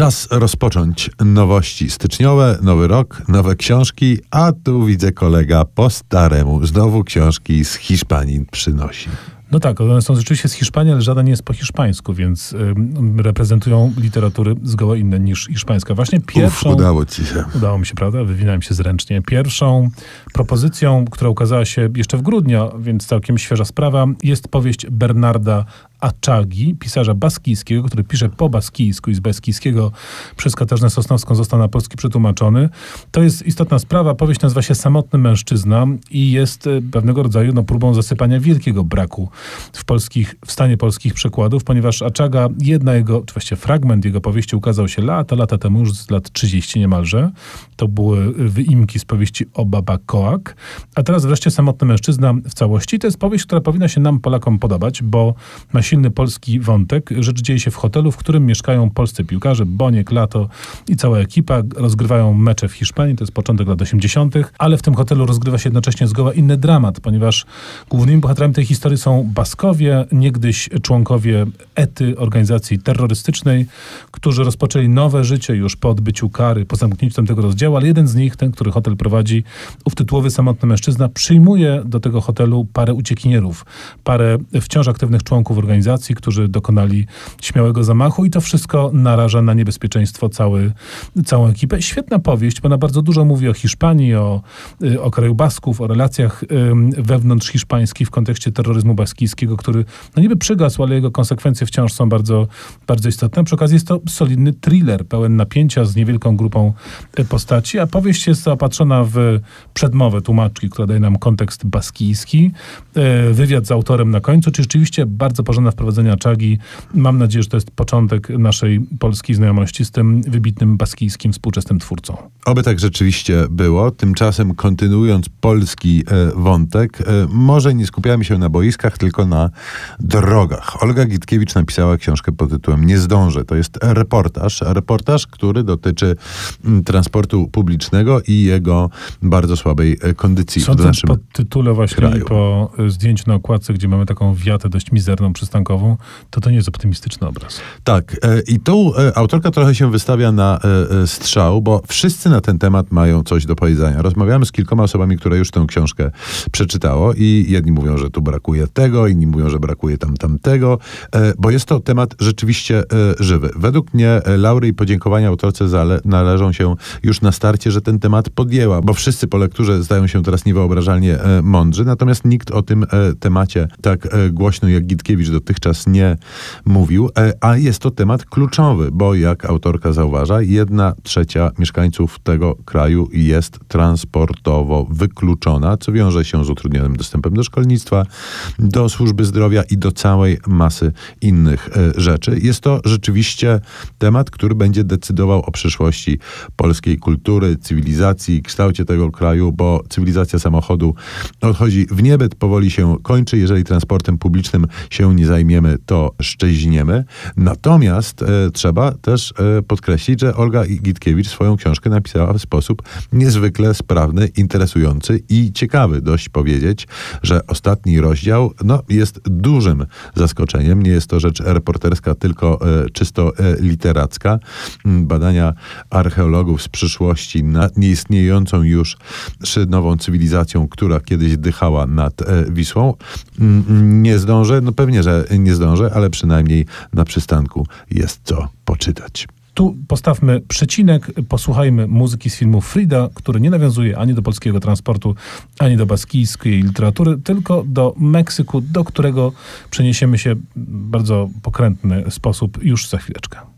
Czas rozpocząć nowości styczniowe, nowy rok, nowe książki, a tu widzę kolega po staremu znowu książki z Hiszpanii przynosi. No tak, one są rzeczywiście z Hiszpanii, ale żaden nie jest po hiszpańsku, więc reprezentują literatury zgoła inne niż hiszpańska. Właśnie pierwszą... Uf, udało ci się. Udało mi się, prawda? Wywinąłem się zręcznie. Pierwszą propozycją, która ukazała się jeszcze w grudniu, więc całkiem świeża sprawa, jest powieść Bernarda Aczagi, pisarza baskijskiego, który pisze po baskijsku i z baskijskiego przez Katarzynę Sosnowską został na polski przetłumaczony. To jest istotna sprawa. Powieść nazywa się Samotny mężczyzna i jest e, pewnego rodzaju no, próbą zasypania wielkiego braku w, polskich, w stanie polskich przekładów, ponieważ Aczaga, jedna jego, czy właściwie fragment jego powieści ukazał się lata, lata temu, już z lat 30 niemalże. To były wyimki z powieści o Baba Koak. A teraz wreszcie Samotny mężczyzna w całości. To jest powieść, która powinna się nam, Polakom, podobać, bo ma silny polski wątek. Rzecz dzieje się w hotelu, w którym mieszkają polscy piłkarze, Boniek, Lato i cała ekipa. Rozgrywają mecze w Hiszpanii, to jest początek lat 80., ale w tym hotelu rozgrywa się jednocześnie zgoła inny dramat, ponieważ głównymi bohaterami tej historii są Baskowie, niegdyś członkowie ETY, organizacji terrorystycznej, którzy rozpoczęli nowe życie już po odbyciu kary, po zamknięciu tego rozdziału, ale jeden z nich, ten, który hotel prowadzi, ów tytułowy samotny mężczyzna, przyjmuje do tego hotelu parę uciekinierów, parę wciąż aktywnych członków organizacji, organizacji, którzy dokonali śmiałego zamachu i to wszystko naraża na niebezpieczeństwo cały, całą ekipę. Świetna powieść, bo ona bardzo dużo mówi o Hiszpanii, o, y, o kraju Basków, o relacjach wewnątrz hiszpańskich w kontekście terroryzmu baskijskiego, który no niby przygasł, ale jego konsekwencje wciąż są bardzo, bardzo istotne. Przy okazji jest to solidny thriller, pełen napięcia z niewielką grupą y, postaci, a powieść jest zaopatrzona w przedmowę tłumaczki, która daje nam kontekst baskijski, y, wywiad z autorem na końcu, czy rzeczywiście bardzo porządna wprowadzenia czagi. Mam nadzieję, że to jest początek naszej polskiej znajomości z tym wybitnym baskijskim współczesnym twórcą. Oby tak rzeczywiście było. Tymczasem kontynuując polski e, wątek, e, może nie skupiamy się na boiskach, tylko na drogach. Olga Gitkiewicz napisała książkę pod tytułem Nie zdążę. To jest reportaż, reportaż, który dotyczy m, transportu publicznego i jego bardzo słabej e, kondycji Sądząc w naszym po tytule właśnie kraju. po zdjęciu na okładce, gdzie mamy taką wiatę dość mizerną przystankową, to to nie jest optymistyczny obraz. Tak. E, I tu e, autorka trochę się wystawia na e, strzał, bo wszyscy na ten temat mają coś do powiedzenia. Rozmawiamy z kilkoma osobami, które już tę książkę przeczytało i jedni mówią, że tu brakuje tego, inni mówią, że brakuje tam tamtego, bo jest to temat rzeczywiście żywy. Według mnie laury i podziękowania autorce należą się już na starcie, że ten temat podjęła, bo wszyscy po lekturze zdają się teraz niewyobrażalnie mądrzy, natomiast nikt o tym temacie tak głośno jak Gitkiewicz do dotychczas nie mówił, e, a jest to temat kluczowy, bo jak autorka zauważa, jedna trzecia mieszkańców tego kraju jest transportowo wykluczona, co wiąże się z utrudnionym dostępem do szkolnictwa, do służby zdrowia i do całej masy innych e, rzeczy. Jest to rzeczywiście temat, który będzie decydował o przyszłości polskiej kultury, cywilizacji, kształcie tego kraju, bo cywilizacja samochodu odchodzi w niebyt, powoli się kończy, jeżeli transportem publicznym się nie zajmiemy, to szczęźniemy. Natomiast e, trzeba też e, podkreślić, że Olga Gitkiewicz swoją książkę napisała w sposób niezwykle sprawny, interesujący i ciekawy. Dość powiedzieć, że ostatni rozdział no, jest dużym zaskoczeniem. Nie jest to rzecz reporterska, tylko e, czysto e, literacka. Mm, badania archeologów z przyszłości nad nieistniejącą już nową cywilizacją, która kiedyś dychała nad e, Wisłą. Mm, nie zdążę, no pewnie, że nie zdążę, ale przynajmniej na przystanku jest co poczytać. Tu postawmy przecinek, posłuchajmy muzyki z filmu Frida, który nie nawiązuje ani do polskiego transportu, ani do baskijskiej literatury, tylko do Meksyku, do którego przeniesiemy się w bardzo pokrętny sposób już za chwileczkę.